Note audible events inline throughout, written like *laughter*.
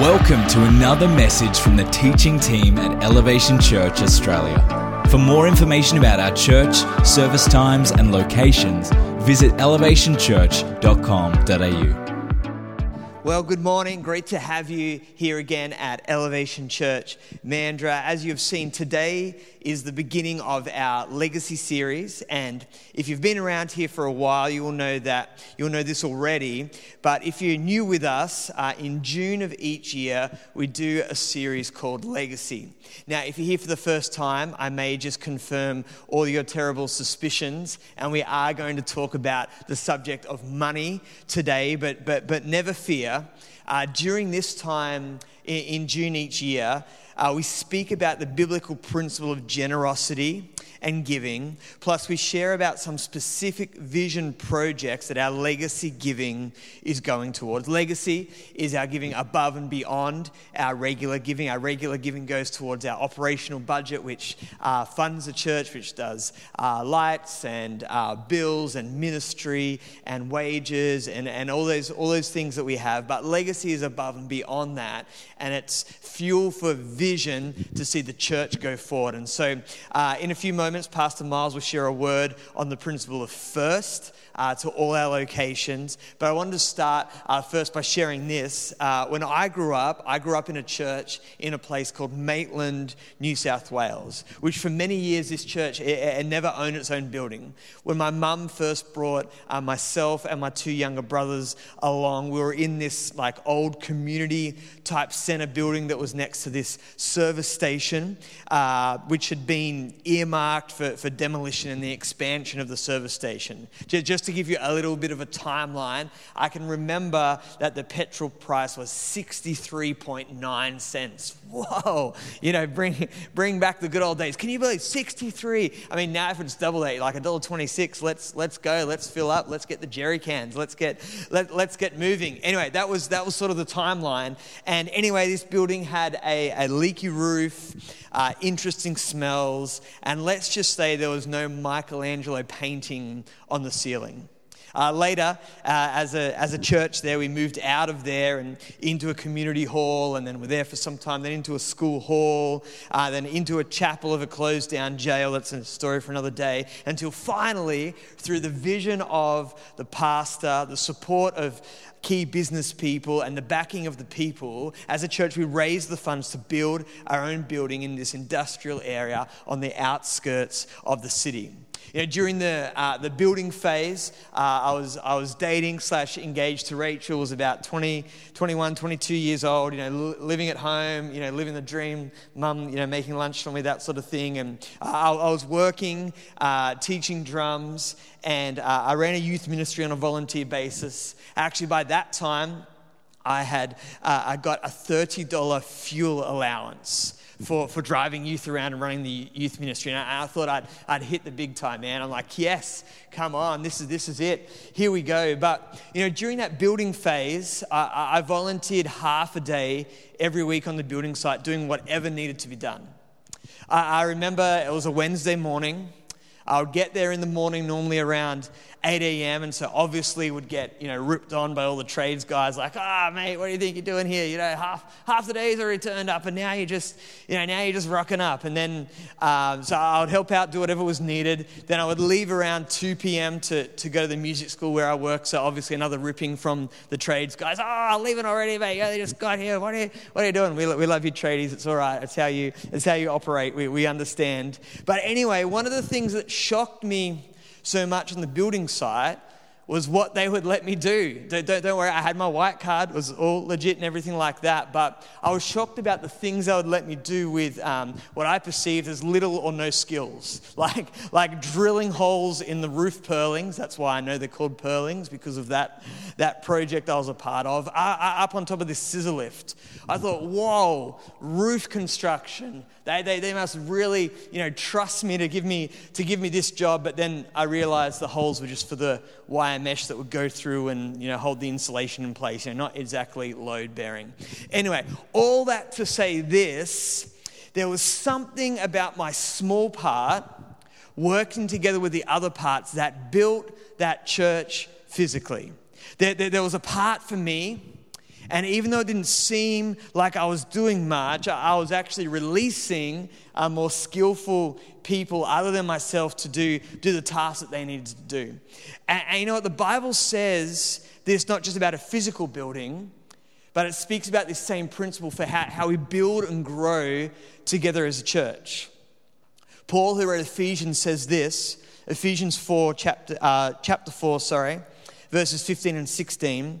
Welcome to another message from the teaching team at Elevation Church Australia. For more information about our church, service times, and locations, visit elevationchurch.com.au. Well, good morning. Great to have you here again at Elevation Church Mandurah. As you have seen, today is the beginning of our legacy series. And if you've been around here for a while, you will know that you'll know this already. But if you're new with us, uh, in June of each year, we do a series called Legacy. Now, if you're here for the first time, I may just confirm all your terrible suspicions, and we are going to talk about the subject of money today. But but but never fear. Yeah. Uh, during this time in, in June each year, uh, we speak about the biblical principle of generosity and giving. Plus, we share about some specific vision projects that our legacy giving is going towards. Legacy is our giving above and beyond our regular giving. Our regular giving goes towards our operational budget, which uh, funds the church, which does uh, lights and uh, bills and ministry and wages and, and all, those, all those things that we have. But legacy is above and beyond that, and it's fuel for vision to see the church go forward. And so, uh, in a few moments, moments, Pastor Miles will share a word on the principle of first uh, to all our locations. But I wanted to start uh, first by sharing this. Uh, when I grew up, I grew up in a church in a place called Maitland, New South Wales, which for many years this church it, it never owned its own building. When my mum first brought uh, myself and my two younger brothers along, we were in this like old community type center building that was next to this service station, uh, which had been earmarked for, for demolition and the expansion of the service station. Just to give you a little bit of a timeline, I can remember that the petrol price was 63.9 cents. Whoa, you know, bring, bring back the good old days. Can you believe 63? I mean, now if it's double eight, like a dollar 26, let's, let's go, let's fill up, let's get the jerry cans, let's get, let, let's get moving. Anyway, that was, that was sort of the timeline. And anyway, this building had a, a leaky roof, uh, interesting smells, and let's just say there was no Michelangelo painting on the ceiling. Uh, later, uh, as, a, as a church there, we moved out of there and into a community hall, and then we're there for some time, then into a school hall, uh, then into a chapel of a closed down jail. That's a story for another day. Until finally, through the vision of the pastor, the support of key business people, and the backing of the people, as a church, we raised the funds to build our own building in this industrial area on the outskirts of the city. You know, during the, uh, the building phase, uh, I, was, I was dating slash engaged to Rachel, was about 20, 21, 22 years old, you know, living at home, you know, living the dream, mum, you know, making lunch for me, that sort of thing. And I, I, was working, uh, teaching drums, and uh, I ran a youth ministry on a volunteer basis. Actually, by that time, I had uh, I got a $30 fuel allowance for, for driving youth around and running the youth ministry. And I, I, thought I'd, I'd hit the big time, man. I'm like, yes, come on, this is, this is it. Here we go. But, you know, during that building phase, I, I volunteered half a day every week on the building site doing whatever needed to be done. I, I remember it was a Wednesday morning. I would get there in the morning, normally around 8 a.m. And so obviously would get, you know, ripped on by all the trades guys like, ah, oh, mate, what do you think you're doing here? You know, half, half the days already turned up and now you're just, you know, now you're just rocking up. And then, um, so I would help out, do whatever was needed. Then I would leave around 2 p.m. to, to go to the music school where I work. So obviously another ripping from the trades guys. Oh, leaving already, mate. Yeah, they just got here. What are you, what are you doing? We, we love you tradies. It's all right. It's how you, it's how you operate. We, we understand. But anyway, one of the things that shocked me so much on the building site was what they would let me do. Don't, don't, don't, worry, I had my white card, it was all legit and everything like that. But I was shocked about the things they would let me do with um, what I perceived as little or no skills, *laughs* like, like drilling holes in the roof purlins. That's why I know they're called purlins because of that, that project I was a part of. I, I, up on top of this scissor lift, I thought, whoa, roof construction. They, they, they must really, you know, trust me to give me to give me this job. But then I realized the holes were just for the wire mesh that would go through and you know hold the insulation in place. You know, not exactly load bearing. Anyway, all that to say this, there was something about my small part working together with the other parts that built that church physically. There, there, there was a part for me And even though it didn't seem like I was doing much, I was actually releasing uh, more skillful people other than myself to do, do the tasks that they needed to do. And, and you know what? The Bible says this not just about a physical building, but it speaks about this same principle for how, how we build and grow together as a church. Paul, who wrote Ephesians, says this Ephesians 4, chapter, uh, chapter 4, sorry, verses 15 and 16.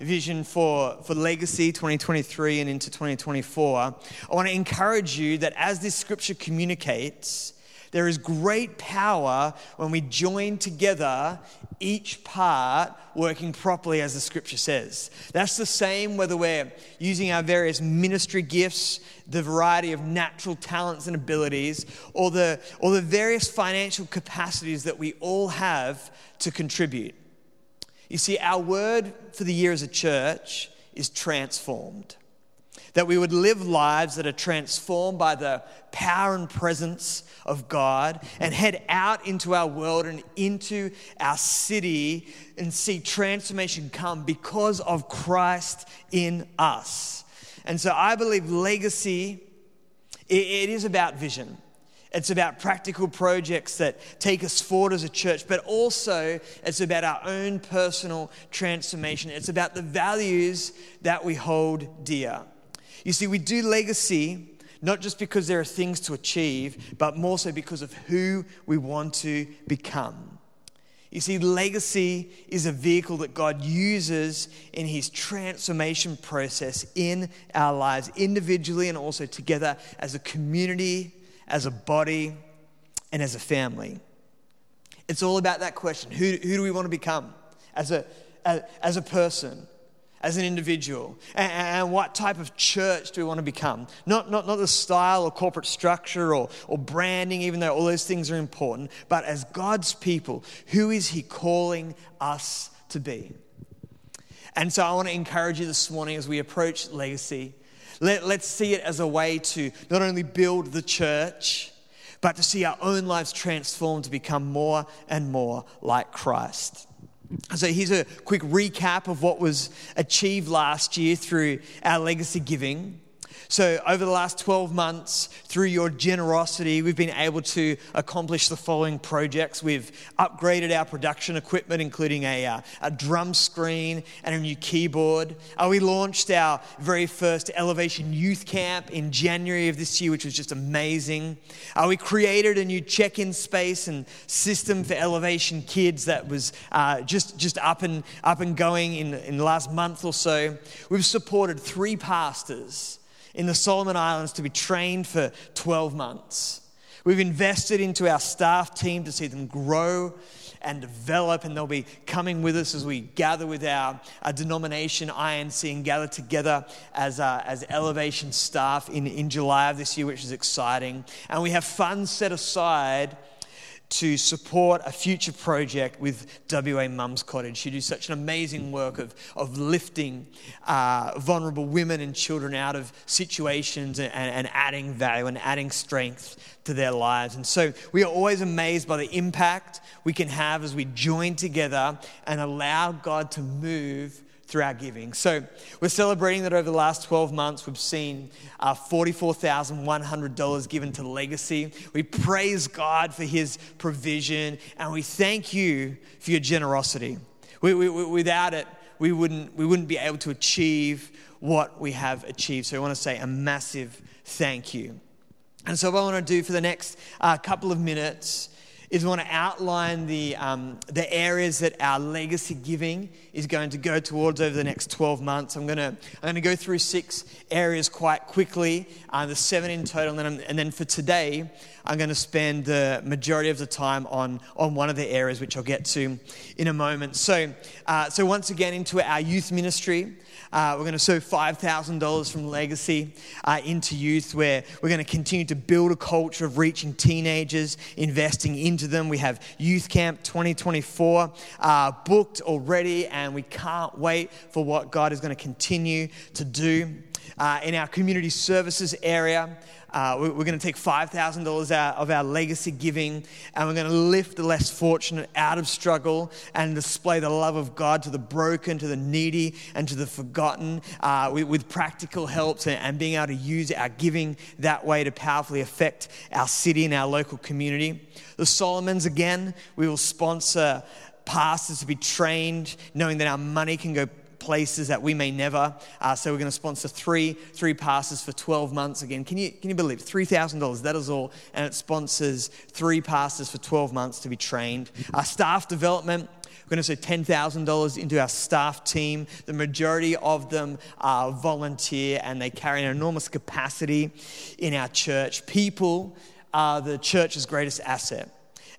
vision for, for Legacy 2023 and into 2024, I want to encourage you that as this scripture communicates, there is great power when we join together, each part working properly as the scripture says. That's the same whether we're using our various ministry gifts, the variety of natural talents and abilities, or the, or the various financial capacities that we all have to contribute. You see, our word for the year as a church is transformed that we would live lives that are transformed by the power and presence of God and head out into our world and into our city and see transformation come because of Christ in us. And so I believe legacy, it is about vision. It's about practical projects that take us forward as a church, but also it's about our own personal transformation. It's about the values that we hold dear. You see, we do legacy not just because there are things to achieve, but more so because of who we want to become. You see, legacy is a vehicle that God uses in His transformation process in our lives, individually and also together as a community, as a body, and as a family. It's all about that question who, who do we want to become as a, as, as a person? as an individual and, and, what type of church do we want to become. Not, not, not the style or corporate structure or, or branding, even though all those things are important, but as God's people, who is He calling us to be? And so I want to encourage you this morning as we approach legacy. Let, let's see it as a way to not only build the church, but to see our own lives transformed to become more and more like Christ. So, here's a quick recap of what was achieved last year through our legacy giving. So, over the last 12 months, through your generosity, we've been able to accomplish the following projects. We've upgraded our production equipment, including a, uh, a drum screen and a new keyboard. Uh, we launched our very first Elevation Youth Camp in January of this year, which was just amazing. Uh, we created a new check in space and system for Elevation Kids that was uh, just, just up, and, up and going in, in the last month or so. We've supported three pastors in the Solomon Islands to be trained for 12 months. We've invested into our staff team to see them grow and develop, and they'll be coming with us as we gather with our, our denomination, INC, and gather together as, uh, as elevation staff in, in July of this year, which is exciting. And we have funds set aside to support a future project with WA Mums Cottage, who do such an amazing work of, of lifting uh, vulnerable women and children out of situations and, and adding value and adding strength to their lives. And so we are always amazed by the impact we can have as we join together and allow God to move through our giving. So we're celebrating that over the last 12 months, we've seen uh, $44,100 given to Legacy. We praise God for his provision and we thank you for your generosity. We, we, without it, we wouldn't, we wouldn't be able to achieve what we have achieved. So I want to say a massive thank you. And so, what I want to do for the next uh, couple of minutes is we want to outline the, um, the areas that our legacy giving is going to go towards over the next 12 months. I'm going to, I'm going to go through six areas quite quickly, uh, there's seven in total, and then, and then for today, I'm going to spend the majority of the time on, on one of the areas, which I'll get to in a moment. So, uh, so once again, into our youth ministry. Uh, we're going to sow $5,000 from Legacy uh, into youth, where we're going to continue to build a culture of reaching teenagers, investing into them. We have Youth Camp 2024 uh, booked already, and we can't wait for what God is going to continue to do. Uh, in our community services area, uh, we're going to take $5,000 out of our legacy giving and we're going to lift the less fortunate out of struggle and display the love of God to the broken, to the needy, and to the forgotten uh, with, practical helps and being able to use our giving that way to powerfully affect our city and our local community. The Solomons, again, we will sponsor pastors to be trained, knowing that our money can go places that we may never. Uh, so we're going to sponsor three three passes for 12 months again. Can you can you believe $3,000? That is all, and it sponsors three passes for 12 months to be trained. Our staff development. We're going to say $10,000 into our staff team. The majority of them are volunteer and they carry an enormous capacity in our church. People are the church's greatest asset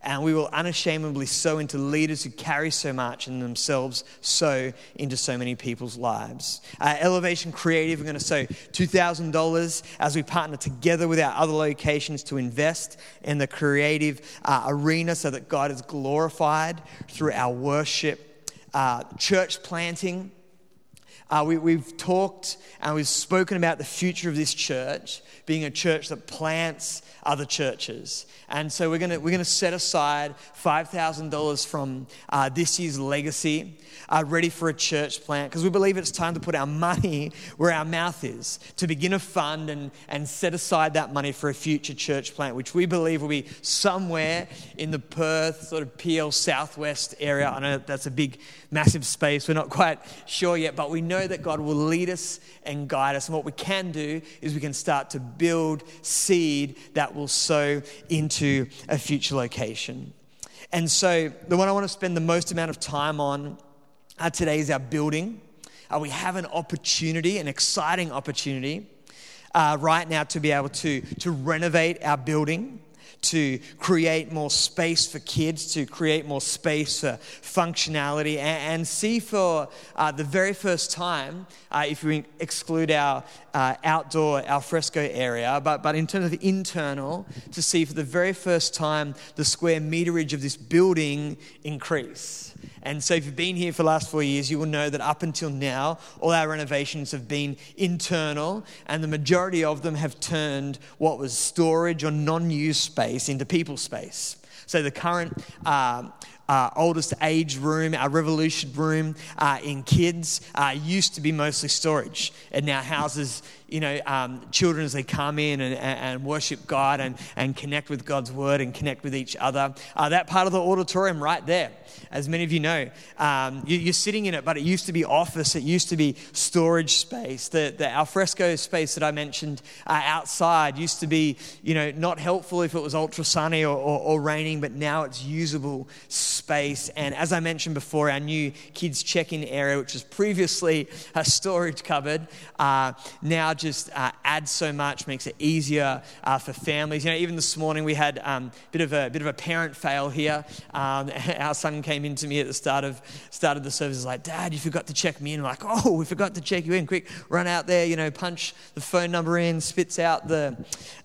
and we will unashamedly sow into leaders who carry so much and themselves sow into so many people's lives. Uh, Elevation Creative, we're going to sow $2,000 as we partner together with our other locations to invest in the creative uh, arena so that God is glorified through our worship. Uh, church planting. Uh, we, have talked and we've spoken about the future of this church being a church that plants other churches. And so we're going we're gonna set aside $5,000 from uh, this year's legacy, uh, ready for a church plant, because we believe it's time to put our money where our mouth is, to begin a fund and, and set aside that money for a future church plant, which we believe will be somewhere in the Perth, sort of Peel Southwest area. I know that's a big, massive space. We're not quite sure yet, but we know that God will lead us and guide us. And what we can do is we can start to build seed that will sow into a future location. And so, the one I want to spend the most amount of time on uh, today is our building. Uh, we have an opportunity, an exciting opportunity uh, right now to be able to, to renovate our building to create more space for kids, to create more space for functionality, and, and see for uh, the very first time, uh, if we exclude our uh, outdoor alfresco area, but, but in terms of internal, to see for the very first time the square meterage of this building increase. And so, if you've been here for the last four years, you will know that up until now, all our renovations have been internal, and the majority of them have turned what was storage or non use space into people space. So, the current uh, uh, oldest age room, our revolution room uh, in kids, uh, used to be mostly storage. It now houses you know, um, children as they come in and, and, worship God and, and connect with God's word and connect with each other. Uh, that part of the auditorium right there, as many of you know, um, you, are sitting in it, but it used to be office, it used to be storage space. The, the alfresco space that I mentioned uh, outside used to be, you know, not helpful if it was ultra sunny or, or, or raining, but now it's usable space. And as I mentioned before, our new kids check-in area, which was previously a storage cupboard, uh, now just uh, adds so much, makes it easier uh, for families. You know, even this morning we had a um, bit of a bit of a parent fail here. Um, *laughs* our son came in to me at the start of start of the service, like, "Dad, you forgot to check me in." I'm like, "Oh, we forgot to check you in. Quick, run out there. You know, punch the phone number in, spits out the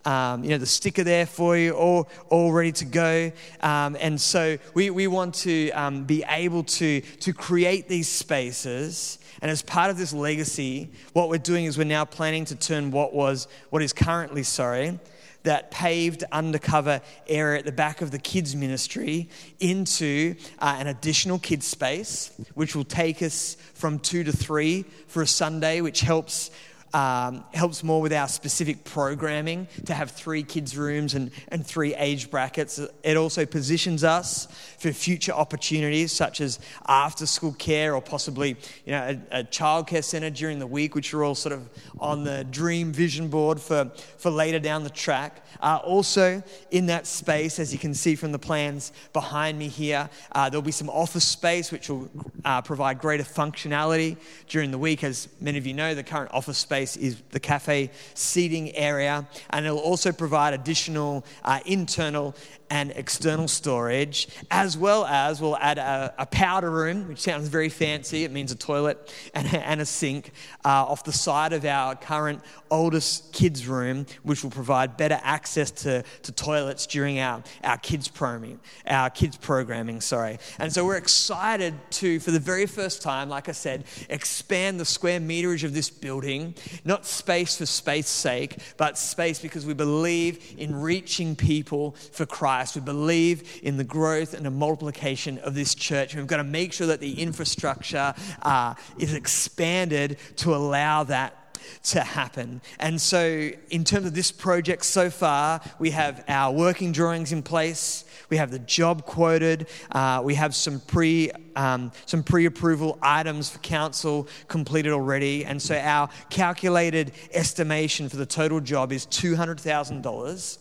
um, you know the sticker there for you, all all ready to go." Um, and so we we want to um, be able to to create these spaces and as part of this legacy, what we're doing is we're now planning to turn what was, what is currently, sorry, that paved undercover area at the back of the kids ministry into uh, an additional kids space, which will take us from two to three for a Sunday, which helps um, helps more with our specific programming to have three kids' rooms and, and three age brackets. It also positions us for future opportunities such as after school care or possibly you know, a, a childcare centre during the week, which are all sort of on the dream vision board for, for later down the track. Uh, also, in that space, as you can see from the plans behind me here, uh, there'll be some office space which will uh, provide greater functionality during the week. As many of you know, the current office space is the cafe seating area, and it'll also provide additional uh, internal and external storage, as well as we'll add a, a, powder room, which sounds very fancy. It means a toilet and, and a sink uh, off the side of our current oldest kids' room, which will provide better access to, to toilets during our, our kids programming, our kids programming, sorry. And so we're excited to, for the very first time, like I said, expand the square meterage of this building, not space for space's sake, but space because we believe in reaching people for Christ Christ. We believe in the growth and the multiplication of this church. We've got to make sure that the infrastructure uh, is expanded to allow that to happen. And so, in terms of this project so far, we have our working drawings in place. We have the job quoted. Uh, we have some pre um, some pre-approval items for council completed already. And so, our calculated estimation for the total job is two hundred thousand dollars.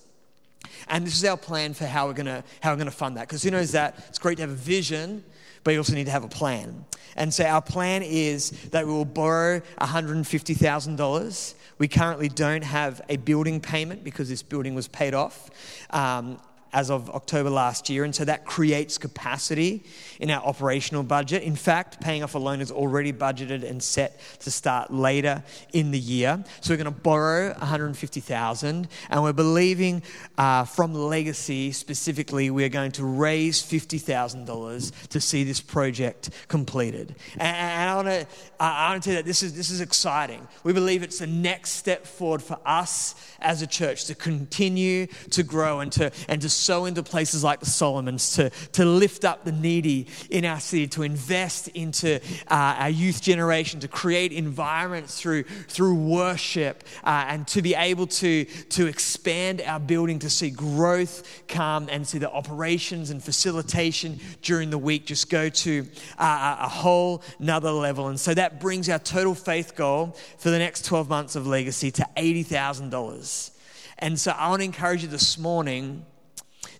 And this is our plan for how we're gonna, how we're gonna fund that. Because who knows that it's great to have a vision, but you also need to have a plan. And so our plan is that we will borrow $150,000. We currently don't have a building payment because this building was paid off. Um, as of October last year. And so that creates capacity in our operational budget. In fact, paying off a loan is already budgeted and set to start later in the year. So we're going to borrow 150,000 and we're believing uh, from Legacy specifically, we're going to raise $50,000 to see this project completed. And, I want to I want to tell you that this is, this is exciting. We believe it's the next step forward for us as a church to continue to grow and to, and to sow into places like the Solomons, to, to lift up the needy in our city, to invest into uh, our youth generation, to create environments through, through worship, uh, and to be able to, to expand our building to see growth come and see the operations and facilitation during the week just go to uh, a whole nother level. And so that brings our total faith goal for the next 12 months of legacy to $80,000. And so I want to encourage you this morning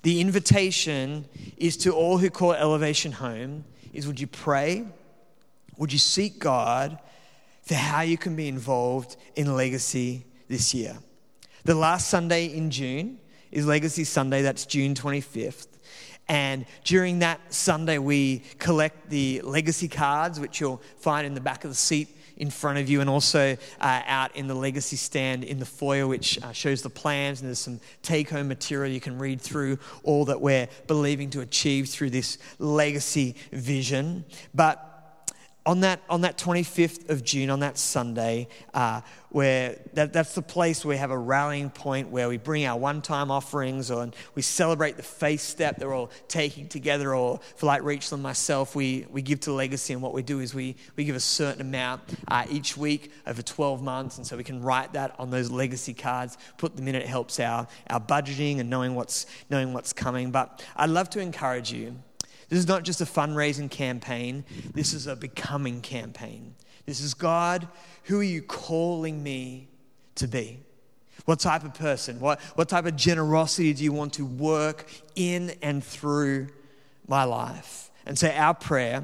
the invitation is to all who call Elevation home is would you pray? Would you seek God for how you can be involved in legacy this year? The last Sunday in June is Legacy Sunday, that's June 25th. And during that Sunday, we collect the legacy cards, which you'll find in the back of the seat in front of you and also uh, out in the legacy stand in the foyer, which uh, shows the plans. And there's some take home material you can read through all that we're believing to achieve through this legacy vision. But on that, on that 25th of June, on that Sunday, uh, where that, that's the place where we have a rallying point where we bring our one time offerings or we celebrate the faith step that we're all taking together. Or for like Rachel and myself, we, we give to Legacy, and what we do is we, we give a certain amount uh, each week over 12 months. And so we can write that on those Legacy cards, put them in. It helps our, our budgeting and knowing what's, knowing what's coming. But I'd love to encourage you this is not just a fundraising campaign, this is a becoming campaign. This is God, who are you calling me to be? What type of person? What, what type of generosity do you want to work in and through my life? And so, our prayer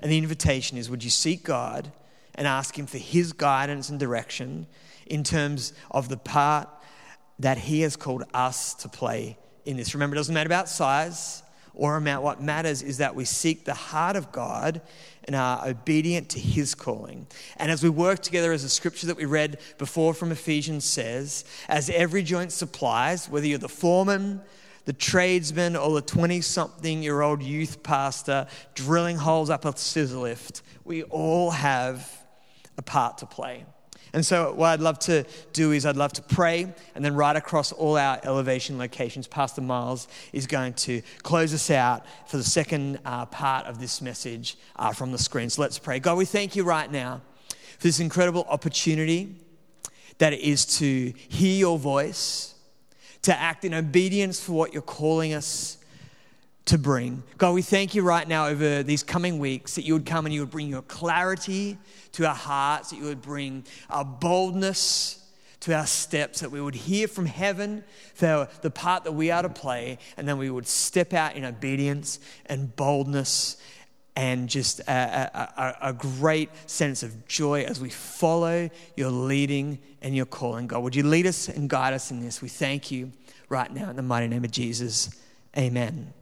and the invitation is would you seek God and ask Him for His guidance and direction in terms of the part that He has called us to play in this? Remember, it doesn't matter about size, or amount. What matters is that we seek the heart of God and are obedient to his calling. And as we work together, as the scripture that we read before from Ephesians says, as every joint supplies, whether you're the foreman, the tradesman, or the 20 something year old youth pastor drilling holes up a scissor lift, we all have a part to play. And so, what I'd love to do is, I'd love to pray, and then right across all our elevation locations, Pastor Miles is going to close us out for the second uh, part of this message uh, from the screen. So, let's pray. God, we thank you right now for this incredible opportunity that it is to hear your voice, to act in obedience for what you're calling us to bring. God, we thank you right now over these coming weeks that you would come and you would bring your clarity to our hearts, that you would bring our boldness to our steps, that we would hear from heaven for the part that we are to play, and then we would step out in obedience and boldness and just a, a, a, great sense of joy as we follow your leading and your calling. God, would you lead us and guide us in this? We thank you right now in the mighty name of Jesus. Amen.